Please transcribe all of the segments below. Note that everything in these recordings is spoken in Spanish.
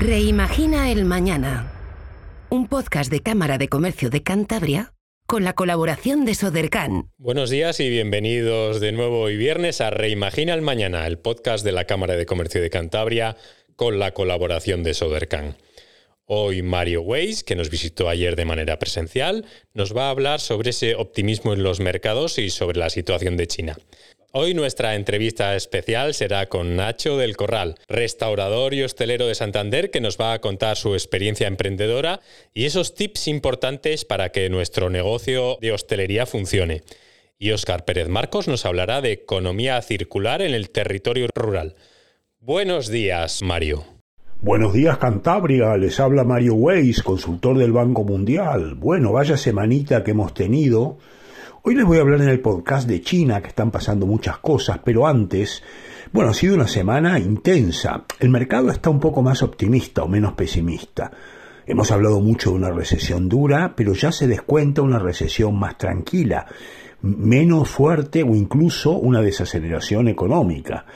Reimagina el Mañana. Un podcast de Cámara de Comercio de Cantabria con la colaboración de Sodercan. Buenos días y bienvenidos de nuevo hoy viernes a Reimagina el Mañana, el podcast de la Cámara de Comercio de Cantabria con la colaboración de Sodercan. Hoy Mario Weiss, que nos visitó ayer de manera presencial, nos va a hablar sobre ese optimismo en los mercados y sobre la situación de China. Hoy nuestra entrevista especial será con Nacho del Corral, restaurador y hostelero de Santander, que nos va a contar su experiencia emprendedora y esos tips importantes para que nuestro negocio de hostelería funcione. Y Óscar Pérez Marcos nos hablará de economía circular en el territorio rural. Buenos días, Mario. Buenos días Cantabria, les habla Mario Weiss, consultor del Banco Mundial. Bueno, vaya semanita que hemos tenido Hoy les voy a hablar en el podcast de China, que están pasando muchas cosas, pero antes, bueno, ha sido una semana intensa. El mercado está un poco más optimista o menos pesimista. Hemos hablado mucho de una recesión dura, pero ya se descuenta una recesión más tranquila, menos fuerte o incluso una desaceleración económica.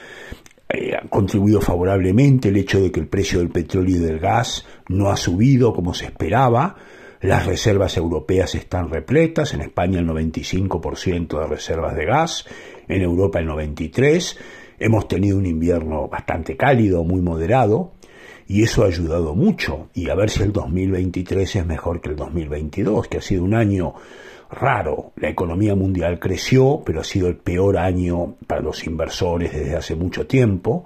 Eh, ha contribuido favorablemente el hecho de que el precio del petróleo y del gas no ha subido como se esperaba, las reservas europeas están repletas, en España el 95% de reservas de gas, en Europa el 93%. Hemos tenido un invierno bastante cálido, muy moderado, y eso ha ayudado mucho. Y a ver si el 2023 es mejor que el 2022, que ha sido un año raro. La economía mundial creció, pero ha sido el peor año para los inversores desde hace mucho tiempo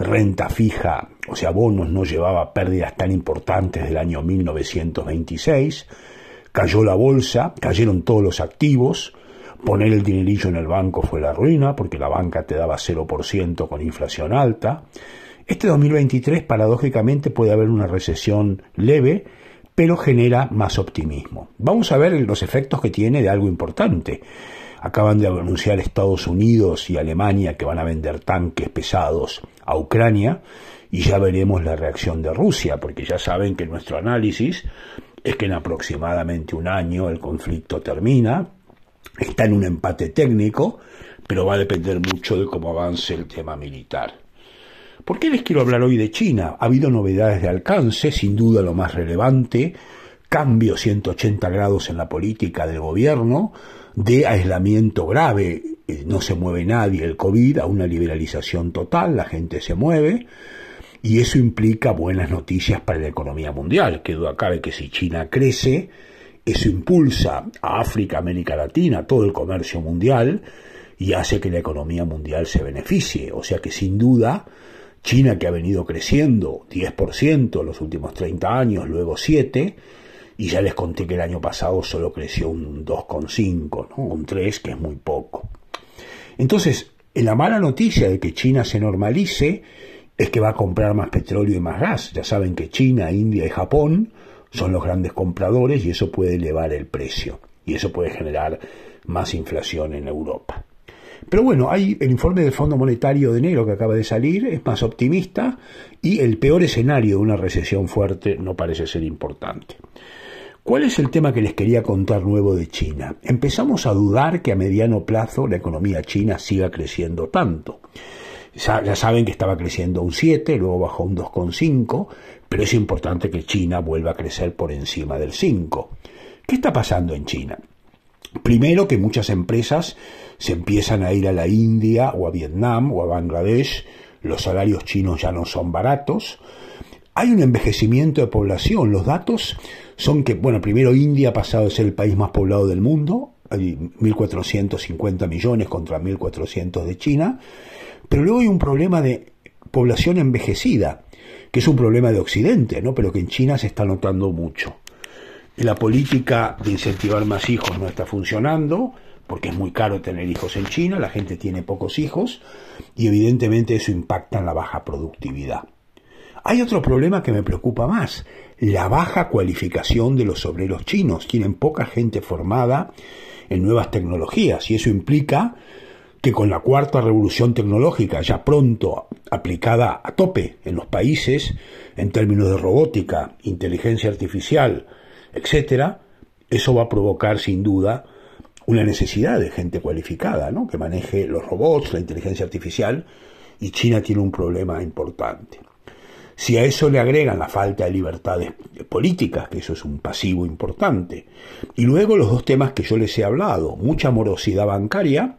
renta fija, o sea, bonos, no llevaba pérdidas tan importantes del año 1926, cayó la bolsa, cayeron todos los activos, poner el dinerillo en el banco fue la ruina, porque la banca te daba 0% con inflación alta. Este 2023, paradójicamente, puede haber una recesión leve, pero genera más optimismo. Vamos a ver los efectos que tiene de algo importante. Acaban de anunciar Estados Unidos y Alemania que van a vender tanques pesados a Ucrania y ya veremos la reacción de Rusia, porque ya saben que nuestro análisis es que en aproximadamente un año el conflicto termina, está en un empate técnico, pero va a depender mucho de cómo avance el tema militar. ¿Por qué les quiero hablar hoy de China? Ha habido novedades de alcance, sin duda lo más relevante, cambio 180 grados en la política del gobierno, de aislamiento grave, eh, no se mueve nadie el COVID, a una liberalización total, la gente se mueve, y eso implica buenas noticias para la economía mundial. Que duda cabe que si China crece, eso impulsa a África, América Latina, todo el comercio mundial, y hace que la economía mundial se beneficie. O sea que sin duda, China que ha venido creciendo 10% en los últimos 30 años, luego 7%, y ya les conté que el año pasado solo creció un 2,5, ¿no? un 3, que es muy poco. Entonces, la mala noticia de que China se normalice es que va a comprar más petróleo y más gas. Ya saben que China, India y Japón son los grandes compradores y eso puede elevar el precio y eso puede generar más inflación en Europa. Pero bueno, hay el informe del Fondo Monetario de enero que acaba de salir, es más optimista y el peor escenario de una recesión fuerte no parece ser importante. ¿Cuál es el tema que les quería contar nuevo de China? Empezamos a dudar que a mediano plazo la economía china siga creciendo tanto. Ya saben que estaba creciendo un 7, luego bajó un 2,5, pero es importante que China vuelva a crecer por encima del 5. ¿Qué está pasando en China? Primero que muchas empresas se empiezan a ir a la India o a Vietnam o a Bangladesh, los salarios chinos ya no son baratos, hay un envejecimiento de población, los datos son que, bueno, primero India ha pasado de ser el país más poblado del mundo, hay 1.450 millones contra 1.400 de China, pero luego hay un problema de población envejecida, que es un problema de Occidente, ¿no? pero que en China se está notando mucho. La política de incentivar más hijos no está funcionando, porque es muy caro tener hijos en China, la gente tiene pocos hijos, y evidentemente eso impacta en la baja productividad. Hay otro problema que me preocupa más, la baja cualificación de los obreros chinos. Tienen poca gente formada en nuevas tecnologías y eso implica que con la cuarta revolución tecnológica ya pronto aplicada a tope en los países en términos de robótica, inteligencia artificial, etcétera, eso va a provocar sin duda una necesidad de gente cualificada, ¿no? que maneje los robots, la inteligencia artificial, y China tiene un problema importante. Si a eso le agregan la falta de libertades políticas, que eso es un pasivo importante, y luego los dos temas que yo les he hablado, mucha morosidad bancaria,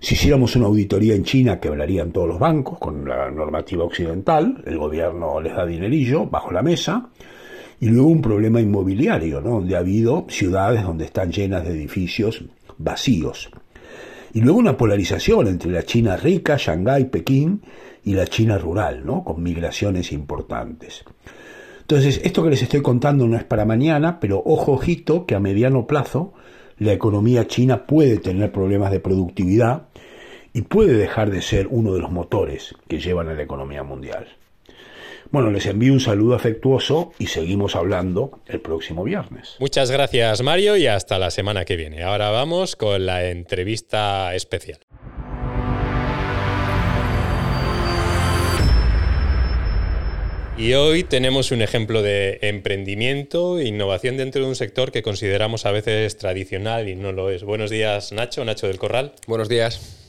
si hiciéramos una auditoría en China quebrarían todos los bancos con la normativa occidental, el gobierno les da dinerillo bajo la mesa, y luego un problema inmobiliario, ¿no? donde ha habido ciudades donde están llenas de edificios vacíos. Y luego una polarización entre la China rica, Shanghái, Pekín, y la China rural, ¿no? con migraciones importantes. Entonces, esto que les estoy contando no es para mañana, pero ojo ojito que a mediano plazo la economía china puede tener problemas de productividad y puede dejar de ser uno de los motores que llevan a la economía mundial. Bueno, les envío un saludo afectuoso y seguimos hablando el próximo viernes. Muchas gracias Mario y hasta la semana que viene. Ahora vamos con la entrevista especial. Y hoy tenemos un ejemplo de emprendimiento e innovación dentro de un sector que consideramos a veces tradicional y no lo es. Buenos días, Nacho, Nacho del Corral. Buenos días.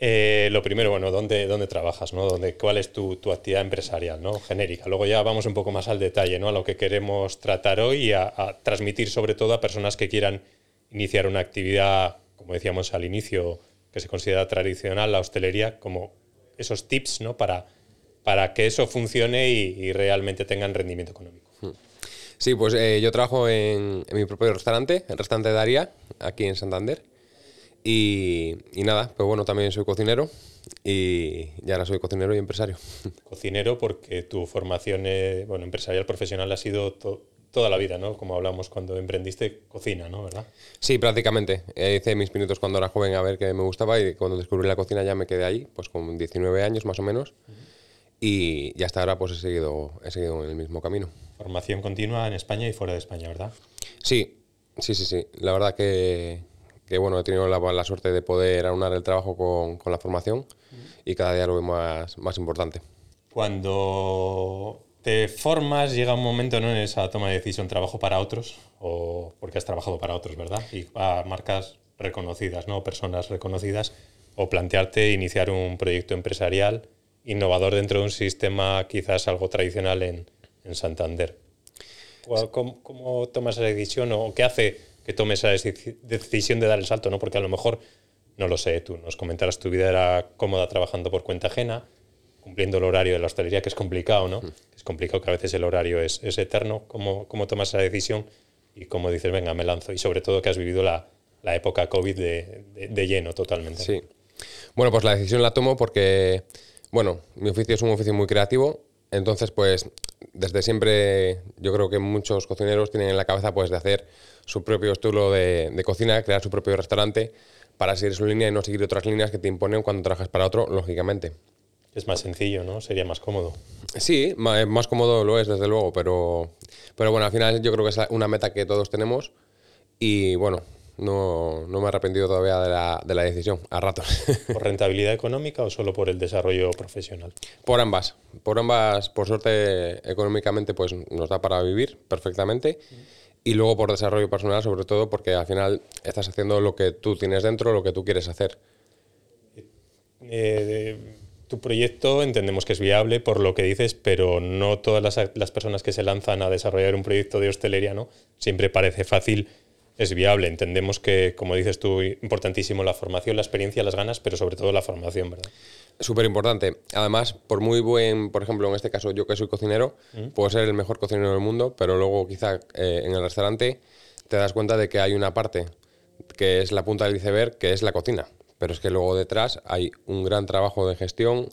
Eh, lo primero, bueno, ¿dónde, dónde trabajas? ¿no? ¿Dónde, ¿Cuál es tu, actividad empresarial ¿no? genérica? Luego ya vamos un poco más al detalle, ¿no? a lo que queremos tratar hoy y a, transmitir sobre todo a personas que quieran iniciar una actividad, como decíamos al inicio, que se considera tradicional, la hostelería, como esos tips ¿no? para para que eso funcione y, realmente tengan rendimiento económico. Hmm. Sí, pues eh, yo trabajo en, mi propio restaurante, el restaurante Daria, aquí en Santander. Y, nada, pues bueno, también soy cocinero y, ya ahora soy cocinero y empresario. Cocinero porque tu formación eh, bueno, empresarial profesional ha sido toda la vida, ¿no? Como hablamos cuando emprendiste, cocina, ¿no? ¿Verdad? Sí, prácticamente. Eh, hice mis minutos cuando era joven a ver qué me gustaba y cuando descubrí la cocina ya me quedé ahí, pues con 19 años más o menos y, hasta ahora pues he seguido, he seguido en el mismo camino. Formación continua en España y fuera de España, ¿verdad? Sí, sí, sí, sí. La verdad que, que bueno, he tenido la, suerte de poder aunar el trabajo con, con la formación y cada día lo veo más, más importante. Cuando te formas, llega un momento ¿no? en esa toma de decisión, trabajo para otros, o porque has trabajado para otros, ¿verdad? Y a marcas reconocidas, ¿no? Personas reconocidas, o plantearte iniciar un proyecto empresarial innovador dentro de un sistema quizás algo tradicional en, en Santander. ¿Cómo, ¿Cómo, tomas esa decisión o qué hace que tomes esa decisión de dar el salto? ¿no? Porque a lo mejor, no lo sé, tú nos comentarás tu vida era cómoda trabajando por cuenta ajena, cumpliendo el horario de la hostelería, que es complicado, ¿no? Mm. Es complicado que a veces el horario es, es eterno. ¿Cómo, ¿Cómo, tomas esa decisión y cómo dices, venga, me lanzo? Y sobre todo que has vivido la, la época COVID de, de, de lleno totalmente. Sí. Bueno, pues la decisión la tomo porque bueno, mi oficio es un oficio muy creativo, entonces pues desde siempre yo creo que muchos cocineros tienen en la cabeza pues de hacer su propio estilo de, cocina, crear su propio restaurante para seguir su línea y no seguir otras líneas que te imponen cuando trabajas para otro, lógicamente. Es más sencillo, ¿no? Sería más cómodo. Sí, más, más cómodo lo es, desde luego, pero, pero bueno, al final yo creo que es una meta que todos tenemos y bueno, no, no me he arrepentido todavía de la, de la decisión, a ratos. ¿Por rentabilidad económica o solo por el desarrollo profesional? Por ambas. Por ambas, por suerte, económicamente pues nos da para vivir perfectamente. Y luego por desarrollo personal, sobre todo porque al final estás haciendo lo que tú tienes dentro, lo que tú quieres hacer. Eh, tu proyecto entendemos que es viable por lo que dices, pero no todas las, las personas que se lanzan a desarrollar un proyecto de hostelería, ¿no? Siempre parece fácil es viable. Entendemos que, como dices tú, importantísimo la formación, la experiencia, las ganas, pero sobre todo la formación, ¿verdad? Súper importante. Además, por muy buen, por ejemplo, en este caso yo que soy cocinero, mm. puedo ser el mejor cocinero del mundo, pero luego quizá eh, en el restaurante te das cuenta de que hay una parte que es la punta del iceberg, que es la cocina. Pero es que luego detrás hay un gran trabajo de gestión,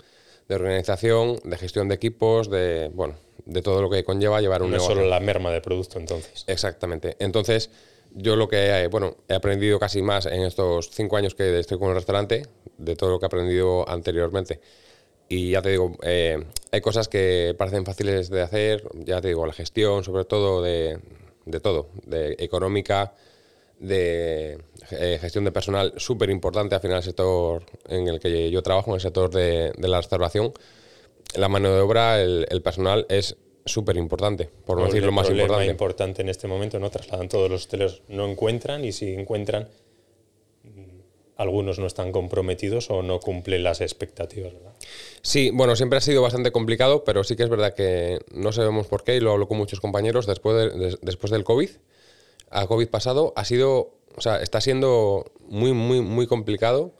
de organización, de gestión de equipos, de, bueno, de todo lo que conlleva llevar un no negocio. No solo la merma de producto, entonces. Exactamente. Entonces, yo lo que bueno, he aprendido casi más en estos cinco años que estoy con el restaurante, de todo lo que he aprendido anteriormente. Y ya te digo, eh, hay cosas que parecen fáciles de hacer, ya te digo, la gestión, sobre todo de, de todo, de económica, de eh, gestión de personal, súper importante al final el sector en el que yo trabajo, en el sector de, de la restauración. La mano de obra, el, el personal es súper importante, por no decir lo más importante. importante en este momento, ¿no? Trasladan todos los hosteleros, no encuentran y si encuentran, mm, algunos no están comprometidos o no cumplen las expectativas, ¿verdad? Sí, bueno, siempre ha sido bastante complicado, pero sí que es verdad que no sabemos por qué, y lo hablo con muchos compañeros, después, de- después del COVID, a COVID pasado, ha sido, o sea, está siendo muy, muy, muy complicado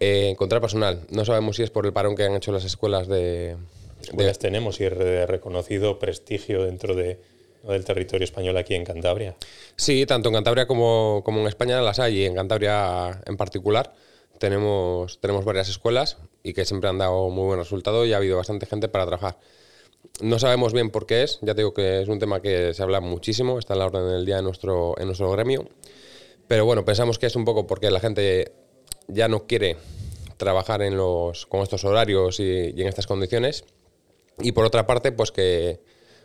eh, encontrar personal. No sabemos si es por el parón que han hecho las escuelas de... Escuelas tenemos y de reconocido prestigio dentro de, del territorio español aquí en Cantabria. Sí, tanto en Cantabria como, como en España las hay, y en Cantabria en particular tenemos, tenemos varias escuelas y que siempre han dado muy buen resultado y ha habido bastante gente para trabajar. No sabemos bien por qué es, ya te digo que es un tema que se habla muchísimo, está en la orden del día en nuestro, en nuestro gremio, pero bueno, pensamos que es un poco porque la gente ya no quiere trabajar en los, con estos horarios y, y en estas condiciones, y por otra parte, pues que,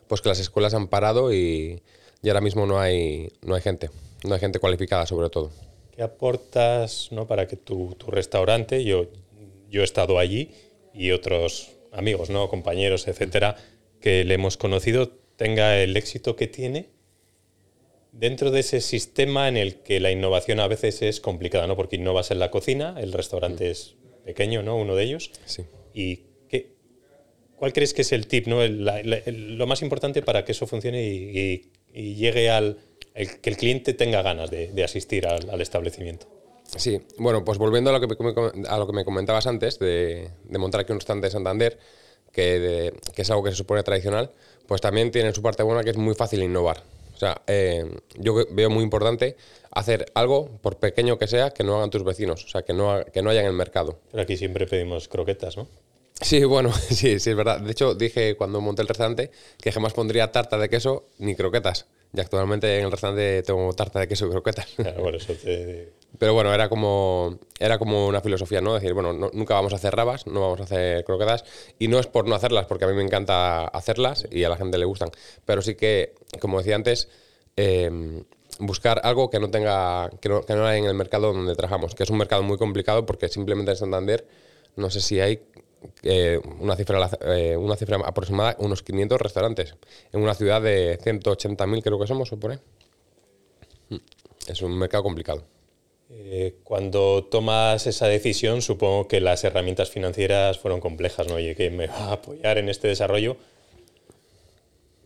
pues que las escuelas han parado y, y ahora mismo no hay, no hay gente, no hay gente cualificada sobre todo. ¿Qué aportas ¿no? para que tu, tu restaurante, yo, yo he estado allí y otros amigos, ¿no? compañeros, etcétera, que le hemos conocido, tenga el éxito que tiene dentro de ese sistema en el que la innovación a veces es complicada, ¿no? porque innovas en la cocina, el restaurante es pequeño, ¿no? uno de ellos, Sí. ¿Y cuál crees que es el tip, ¿no? El- la- la- el- lo más importante para que eso funcione y, y- y llegue al el- que el cliente tenga ganas de, de asistir al, al establecimiento? Sí, bueno, pues volviendo a lo que me, a lo que me comentabas antes de, de montar aquí un restaurante de Santander, que, de- que es algo que se supone tradicional, pues también tiene su parte buena que es muy fácil innovar. O sea, eh, yo veo muy importante hacer algo, por pequeño que sea, que no hagan tus vecinos, o sea, que no, ha- que no haya en el mercado. Pero aquí siempre pedimos croquetas, ¿no? Sí, bueno, sí, sí, es verdad. De hecho, dije cuando monté el restaurante que jamás pondría tarta de queso ni croquetas. Y actualmente en el restaurante tengo tarta de queso y croquetas. Eso te- Pero bueno, era como, era como una filosofía, ¿no? Decir, bueno, no- nunca vamos a hacer rabas, no vamos a hacer croquetas. Y no es por no hacerlas, porque a mí me encanta hacerlas y a la gente le gustan. Pero sí que, como decía antes, eh, buscar algo que no tenga, que no, que no hay en el mercado donde trabajamos, que es un mercado muy complicado porque simplemente en Santander no sé si hay eh, una, cifra, eh, una cifra aproximada, unos 500 restaurantes, en una ciudad de 180.000 creo que somos, ahí. Mm, Es un mercado complicado. eh, cuando tomas esa decisión, supongo que las herramientas financieras fueron complejas, ¿no? Oye, que me va a apoyar en este desarrollo.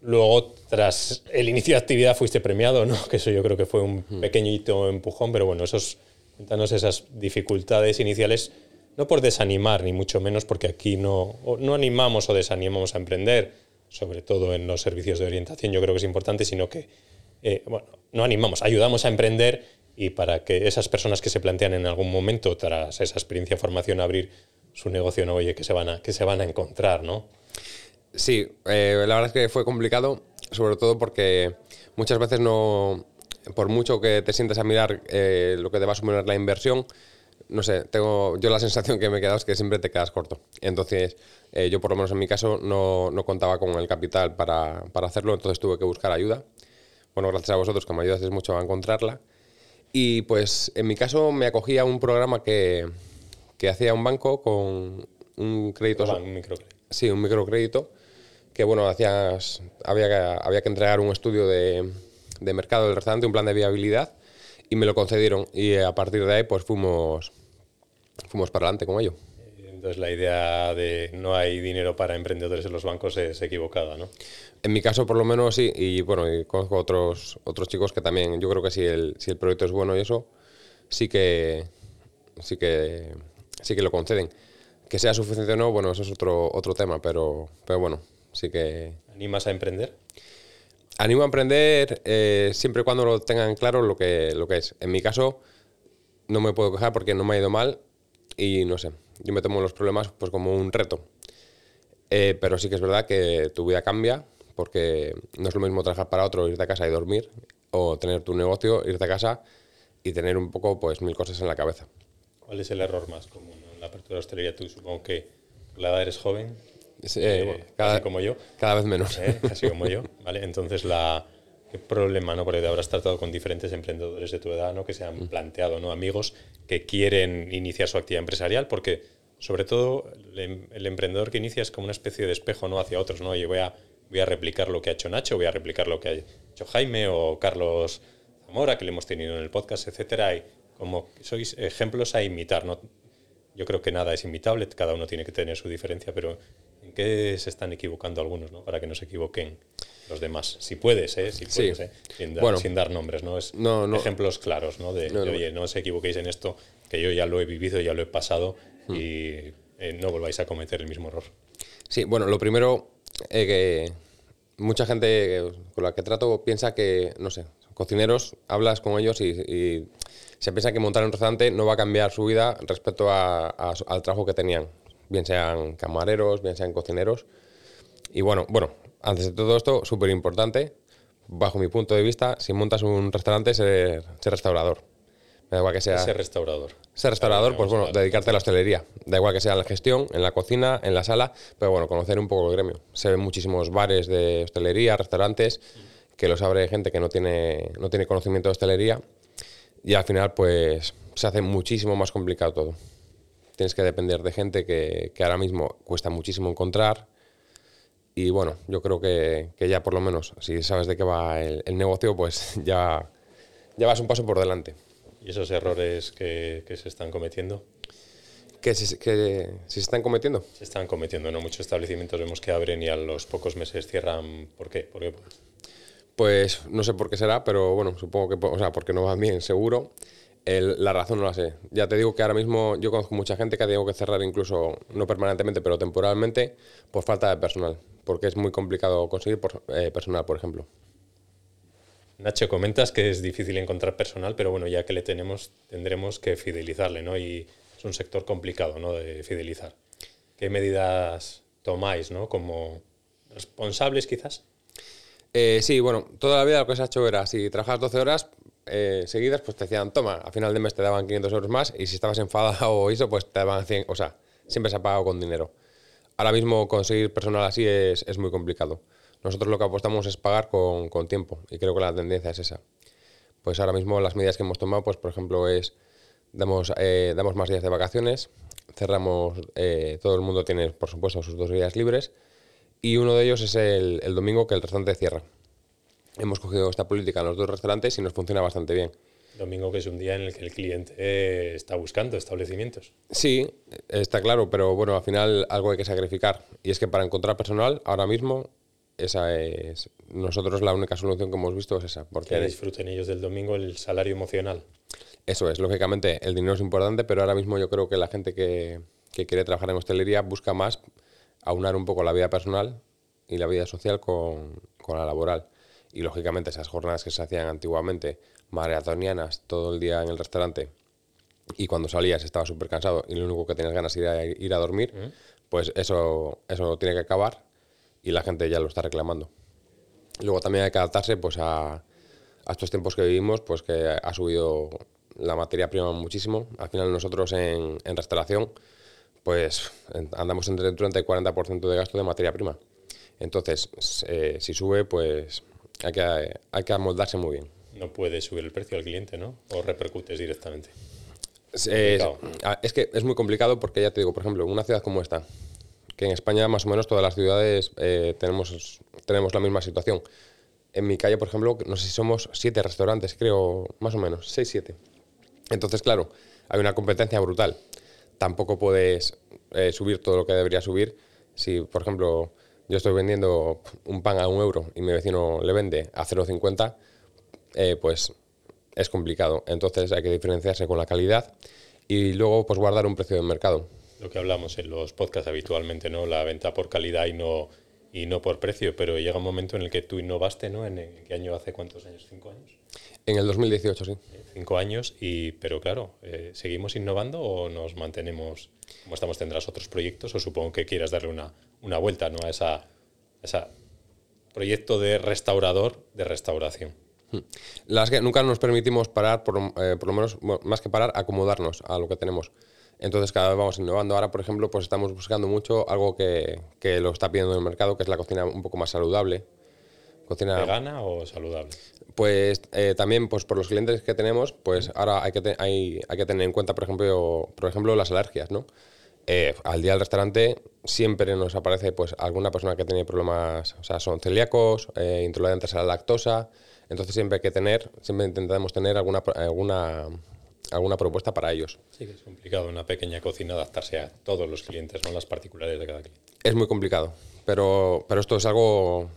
Luego, tras el inicio de actividad, fuiste premiado, ¿no? Que eso yo creo que fue un pequeñito empujón, pero bueno, esos, cuéntanos esas dificultades iniciales, no por desanimar, ni mucho menos, porque aquí no, no animamos o desanimamos a emprender, sobre todo en los servicios de orientación, yo creo que es importante, sino que, eh, bueno, no animamos, ayudamos a emprender y para que esas personas que se plantean en algún momento, tras esa experiencia formación, abrir su negocio, no, oye, que se van a, que se van a encontrar, ¿no? Sí, eh, la verdad es que fue complicado, sobre todo porque muchas veces no, por mucho que te sientes a mirar eh, lo que te va a suponer la inversión, no sé, tengo yo la sensación que me he quedado es que siempre te quedas corto. Entonces, eh, yo por lo menos en mi caso no, no contaba con el capital para, para hacerlo, entonces tuve que buscar ayuda. Bueno, gracias a vosotros que me ayudasteis mucho a encontrarla. Y pues en mi caso me acogí a un programa que, que hacía un banco con un crédito... Van, un microcrédito. Sí, un microcrédito que bueno, hacías, había, que, había que entregar un estudio de, de mercado del restaurante, un plan de viabilidad, y me lo concedieron. Y a partir de ahí, pues fuimos, fuimos para adelante con ello. Entonces la idea de no hay dinero para emprendedores en los bancos es equivocada, ¿no? En mi caso, por lo menos, sí, y bueno, y conozco otros, otros chicos que también, yo creo que si el, si el proyecto es bueno y eso, sí que, sí que, sí que lo conceden. Que sea suficiente o no, bueno, eso es otro, otro tema, pero, pero bueno, sí que, ¿Animas a emprender? Animo a emprender eh, siempre y cuando lo tengan claro lo que, lo que es. En mi caso, no me puedo quejar porque no me ha ido mal y no sé, yo me tomo los problemas pues como un reto. Eh, pero sí que es verdad que tu vida cambia porque no es lo mismo trabajar para otro, irte a casa y dormir, o tener tu negocio, irte a casa y tener un poco pues mil cosas en la cabeza. ¿Cuál es el error más común en la apertura de hostelería? Tú supongo que la edad eres joven, Sí, eh, bueno, casi como yo, cada vez menos. ¿eh? casi como yo, ¿vale? Entonces, la, ¿qué problema, no? Porque te habrás tratado con diferentes emprendedores de tu edad, ¿no? Que se han planteado, ¿no? Amigos que quieren iniciar su actividad empresarial, porque sobre todo el, em- el emprendedor que inicia es como una especie de espejo, ¿no? Hacia otros, ¿no? Oye, voy a, voy a replicar lo que ha hecho Nacho, voy a replicar lo que ha hecho Jaime o Carlos Zamora, que le hemos tenido en el podcast, etcétera, y como sois ejemplos a imitar, ¿no? Yo creo que nada es imitable, cada uno tiene que tener su diferencia, pero ¿en qué se están equivocando algunos, ¿no? Para que no se equivoquen los demás. Si puedes, ¿eh? Si puedes, ¿eh? Sin, dar, sin, dar, nombres, ¿no? Es ejemplos claros, ¿no? De, oye, no os equivoquéis en esto, que yo ya lo he vivido, ya lo he pasado hmm. y eh, no volváis a cometer el mismo error. Sí, bueno, lo primero eh, que mucha gente con la que trato piensa que, no sé, cocineros, hablas con ellos y, se piensa que montar un restaurante no va a cambiar su vida respecto al trabajo que tenían, bien sean camareros, bien sean cocineros. Y bueno, bueno, antes de todo esto, súper importante, bajo mi punto de vista, si montas un restaurante, ser, restaurador. Da igual que sea. Ser restaurador. Ser restaurador, pues bueno, dedicarte a la hostelería. Da igual que sea en la gestión, en la cocina, en la sala, pero bueno, conocer un poco el gremio. Se ven muchísimos bares de hostelería, restaurantes, que los abre gente que no tiene, no tiene conocimiento de hostelería, y al final, pues se hace muchísimo más complicado todo. Tienes que depender de gente que, que ahora mismo cuesta muchísimo encontrar, y bueno, yo creo que, que, ya por lo menos, si sabes de qué va el, negocio, pues ya, ya vas un paso por delante. ¿Y esos errores que, que se están cometiendo? Que si, que se están cometiendo. Se están cometiendo, ¿no? Muchos establecimientos vemos que abren y a los pocos meses cierran. ¿Por qué? ¿Por qué? Pues no sé por qué será, pero bueno, supongo que, o sea, porque no van bien, seguro. El, la razón no la sé. Ya te digo que ahora mismo yo conozco mucha gente que ha tenido que cerrar incluso, no permanentemente, pero temporalmente, por falta de personal porque es muy complicado conseguir eh, personal, por ejemplo. Nacho, comentas que es difícil encontrar personal, pero bueno, ya que le tenemos, tendremos que fidelizarle, ¿no? Y es un sector complicado, ¿no? De fidelizar. ¿Qué medidas tomáis, ¿no? Como responsables, quizás. Eh, sí, bueno, toda la vida lo que se ha hecho era, si trabajas 12 horas eh, seguidas, pues te decían, toma, a final de mes te daban 500 euros más, y si estabas enfadado o eso, pues te daban 100, o sea, siempre se ha pagado con dinero ahora mismo conseguir personal así es, es, muy complicado. Nosotros lo que apostamos es pagar con, con, tiempo y creo que la tendencia es esa. Pues ahora mismo las medidas que hemos tomado, pues por ejemplo, es damos, eh, damos más días de vacaciones, cerramos, eh, todo el mundo tiene por supuesto sus dos días libres y uno de ellos es el, el domingo que el restaurante cierra. Hemos cogido esta política en los dos restaurantes y nos funciona bastante bien. Domingo que es un día en el que el cliente está buscando establecimientos. Sí, está claro, pero bueno, al final algo hay que sacrificar. Y es que para encontrar personal, ahora mismo, esa es. Nosotros la única solución que hemos visto es esa. Porque que disfruten ellos del domingo el salario emocional. Eso es, lógicamente, el dinero es importante, pero ahora mismo yo creo que la gente que, que quiere trabajar en hostelería busca más aunar un poco la vida personal y la vida social con, con la laboral. Y lógicamente esas jornadas que se hacían antiguamente maratonianas todo el día en el restaurante y cuando salías estaba súper cansado y lo único que tenías ganas era ir a dormir, pues eso, eso tiene que acabar y la gente ya lo está reclamando. Luego también hay que adaptarse pues, a, a estos tiempos que vivimos, pues que ha subido la materia prima muchísimo. Al final nosotros en, en restauración pues andamos entre el 30 y 40% de gasto de materia prima. Entonces, eh, si sube, pues hay que, hay que amoldarse muy bien no puede subir el precio al cliente, ¿no? O repercutes directamente. Ah, es, que es muy complicado porque ya te digo, por ejemplo, una ciudad como esta, que en España más o menos todas las ciudades eh, tenemos, tenemos la misma situación. En mi calle, por ejemplo, no sé si somos siete restaurantes, creo, más o menos, seis, siete. Entonces, claro, hay una competencia brutal. Tampoco puedes eh, subir todo lo que debería subir. Si, por ejemplo, yo estoy vendiendo un pan a un euro y mi vecino le vende a 0,50, eh, pues es complicado. Entonces hay que diferenciarse con la calidad y luego pues guardar un precio de mercado. Lo que hablamos en los podcasts habitualmente, ¿no? La venta por calidad y no, y no por precio, pero llega un momento en el que tú innovaste, ¿no? ¿En, qué año hace cuántos años? ¿Cinco años? En el 2018, sí. Cinco años, y, pero claro, eh, ¿seguimos innovando o nos mantenemos como estamos? ¿Tendrás otros proyectos o supongo que quieras darle una, una vuelta ¿no? a ese esa proyecto de restaurador de restauración? Las que nunca nos permitimos parar, por, eh, por, lo menos, más que parar, acomodarnos a lo que tenemos. Entonces cada vez vamos innovando. Ahora, por ejemplo, pues estamos buscando mucho algo que, que lo está pidiendo el mercado, que es la cocina un poco más saludable. Cocina, ¿Vegana o saludable? Pues eh, también pues por los clientes que tenemos, pues ahora hay que, hay, hay, que tener en cuenta, por ejemplo, por ejemplo las alergias, ¿no? Eh, al día del restaurante siempre nos aparece pues alguna persona que tiene problemas, o sea, son celíacos, intolerantes a la lactosa, entonces siempre hay que tener, siempre intentamos tener alguna, alguna, alguna propuesta para ellos. Sí, que es complicado una pequeña cocina adaptarse a todos los clientes, no las particulares de cada cliente. Es muy complicado, pero, pero esto es algo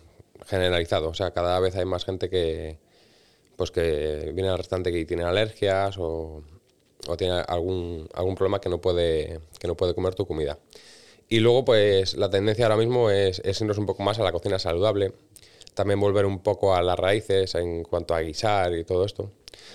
generalizado. O sea, cada vez hay más gente que, pues que viene al restaurante que tiene alergias o, o tiene algún, algún problema que no, puede, que no puede comer tu comida. Y luego, pues la tendencia ahora mismo es, es irnos un poco más a la cocina saludable, también volver un poco a las raíces en cuanto a guisar y todo esto.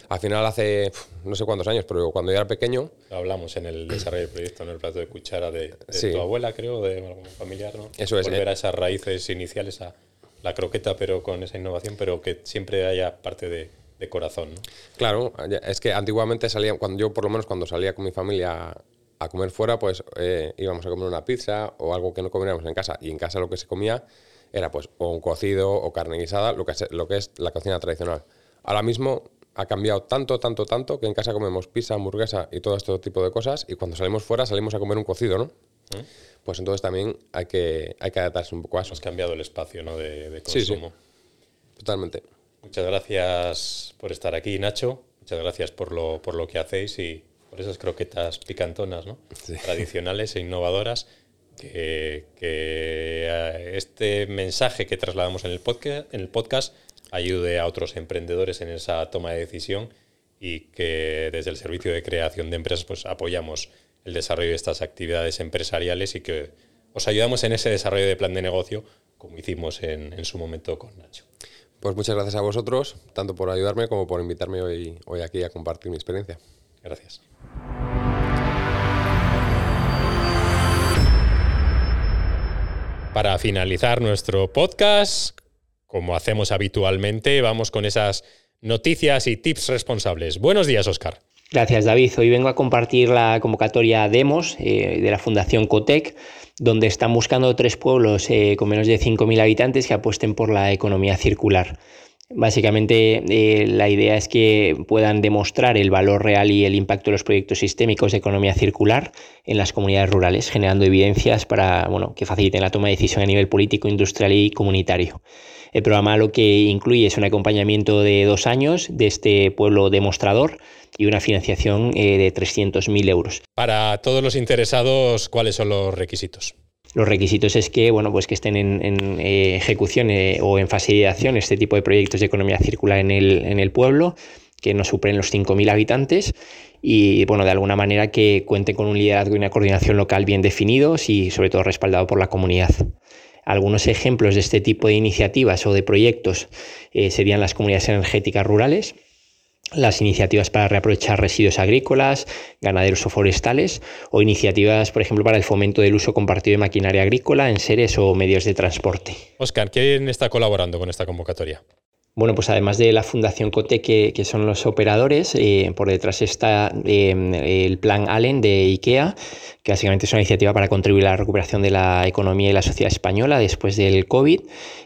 Al final hace no sé cuántos años, pero cuando yo era pequeño... Hablamos en el desarrollo del proyecto, en el plato de cuchara de, tu abuela, creo, de algún familiar, ¿no? Eso es. Volver a esas raíces iniciales, a la croqueta, pero con esa innovación, pero que siempre haya parte de, de corazón, ¿no? Claro, es que antiguamente salía, cuando yo por lo menos cuando salía con mi familia a comer fuera, pues eh, íbamos a comer una pizza o algo que no comiéramos en casa. Y en casa lo que se comía era pues o un cocido o carne guisada, lo que es, lo que es la cocina tradicional. Ahora mismo ha cambiado tanto, tanto, tanto que en casa comemos pizza, hamburguesa y todo este tipo de cosas y cuando salimos fuera salimos a comer un cocido, ¿no? ¿Mm? Pues entonces también hay que, hay que adaptarse un poco a eso. Has cambiado el espacio ¿no? de, consumo. Sí, sí. Totalmente. Muchas gracias por estar aquí, Nacho. Muchas gracias por lo, por lo que hacéis y por esas croquetas picantonas, ¿no? Tradicionales e innovadoras. Que, eh, este mensaje que trasladamos en el, podcast, en el podcast ayude a otros emprendedores en esa toma de decisión y que desde el servicio de creación de empresas pues apoyamos el desarrollo de estas actividades empresariales y que os ayudamos en ese desarrollo de plan de negocio como hicimos en, en su momento con Nacho. Pues muchas gracias a vosotros, tanto por ayudarme como por invitarme hoy, hoy aquí a compartir mi experiencia. Gracias. Para finalizar nuestro podcast, como hacemos habitualmente, vamos con esas noticias y tips responsables. Buenos días, Oscar. Gracias, David. Hoy vengo a compartir la convocatoria Demos eh, de la Fundación Cotec donde están buscando tres pueblos eh, con menos de 5.000 habitantes que apuesten por la economía circular. Básicamente eh, la idea es que puedan demostrar el valor real y el impacto de los proyectos sistémicos de economía circular en las comunidades rurales, generando evidencias para bueno, que faciliten la toma de decisión a nivel político, industrial y comunitario. El programa lo que incluye es un acompañamiento de dos años de este pueblo demostrador y una financiación eh, de 300.000 euros. Para todos los interesados, ¿cuáles son los requisitos? Los requisitos es que, bueno, pues que estén en, eh, ejecución eh, o en fase de acción este tipo de proyectos de economía circular en el, en el pueblo, que no superen los 5.000 habitantes y, bueno, de alguna manera que cuenten con un liderazgo y una coordinación local bien definidos y, sobre todo, respaldado por la comunidad. Algunos ejemplos de este tipo de iniciativas o de proyectos serían las comunidades energéticas rurales, las iniciativas para reaprovechar residuos agrícolas, ganaderos o forestales, o iniciativas, por ejemplo, para el fomento del uso compartido de maquinaria agrícola en seres o medios de transporte. Oscar, ¿quién está colaborando con esta convocatoria? Bueno, pues además de la Fundación COTE, que, son los operadores, eh, por detrás está eh, el plan Allen de IKEA, que básicamente es una iniciativa para contribuir a la recuperación de la economía y la sociedad española después del COVID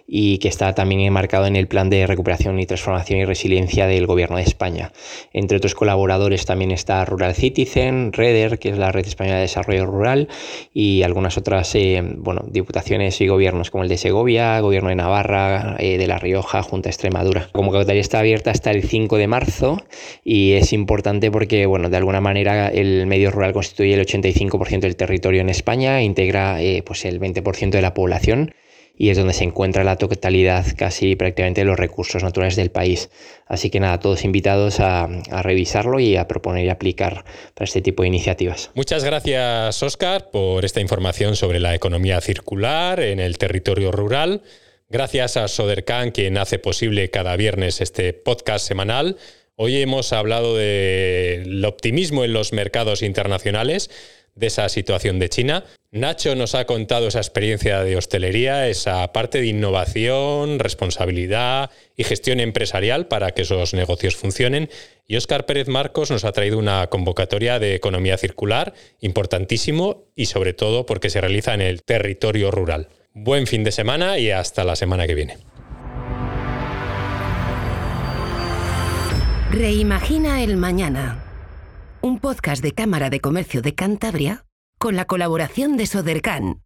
y que está también enmarcado en el plan de recuperación y transformación y resiliencia del Gobierno de España. Entre otros colaboradores también está Rural Citizen, REDER, que es la Red Española de Desarrollo Rural, y algunas otras eh, bueno, diputaciones y gobiernos como el de Segovia, Gobierno de Navarra, de La Rioja, Junta Extrema Extremadura. La convocatoria está abierta hasta el 5 de marzo y es importante porque, bueno, de alguna manera el medio rural constituye el 85% del territorio en España, integra eh, pues el 20% de la población y es donde se encuentra la totalidad casi prácticamente de los recursos naturales del país. Así que nada, todos invitados a, revisarlo y a proponer y aplicar para este tipo de iniciativas. Muchas gracias, Oscar, por esta información sobre la economía circular en el territorio rural. Gracias a Sodercan, quien hace posible cada viernes este podcast semanal. Hoy hemos hablado del optimismo en los mercados internacionales, de esa situación de China. Nacho nos ha contado esa experiencia de hostelería, esa parte de innovación, responsabilidad y gestión empresarial para que esos negocios funcionen. Y Óscar Pérez Marcos nos ha traído una convocatoria de economía circular importantísimo y sobre todo porque se realiza en el territorio rural. Buen fin de semana y hasta la semana que viene. Reimagina el mañana. Un podcast de Cámara de Comercio de Cantabria con la colaboración de Sodercan.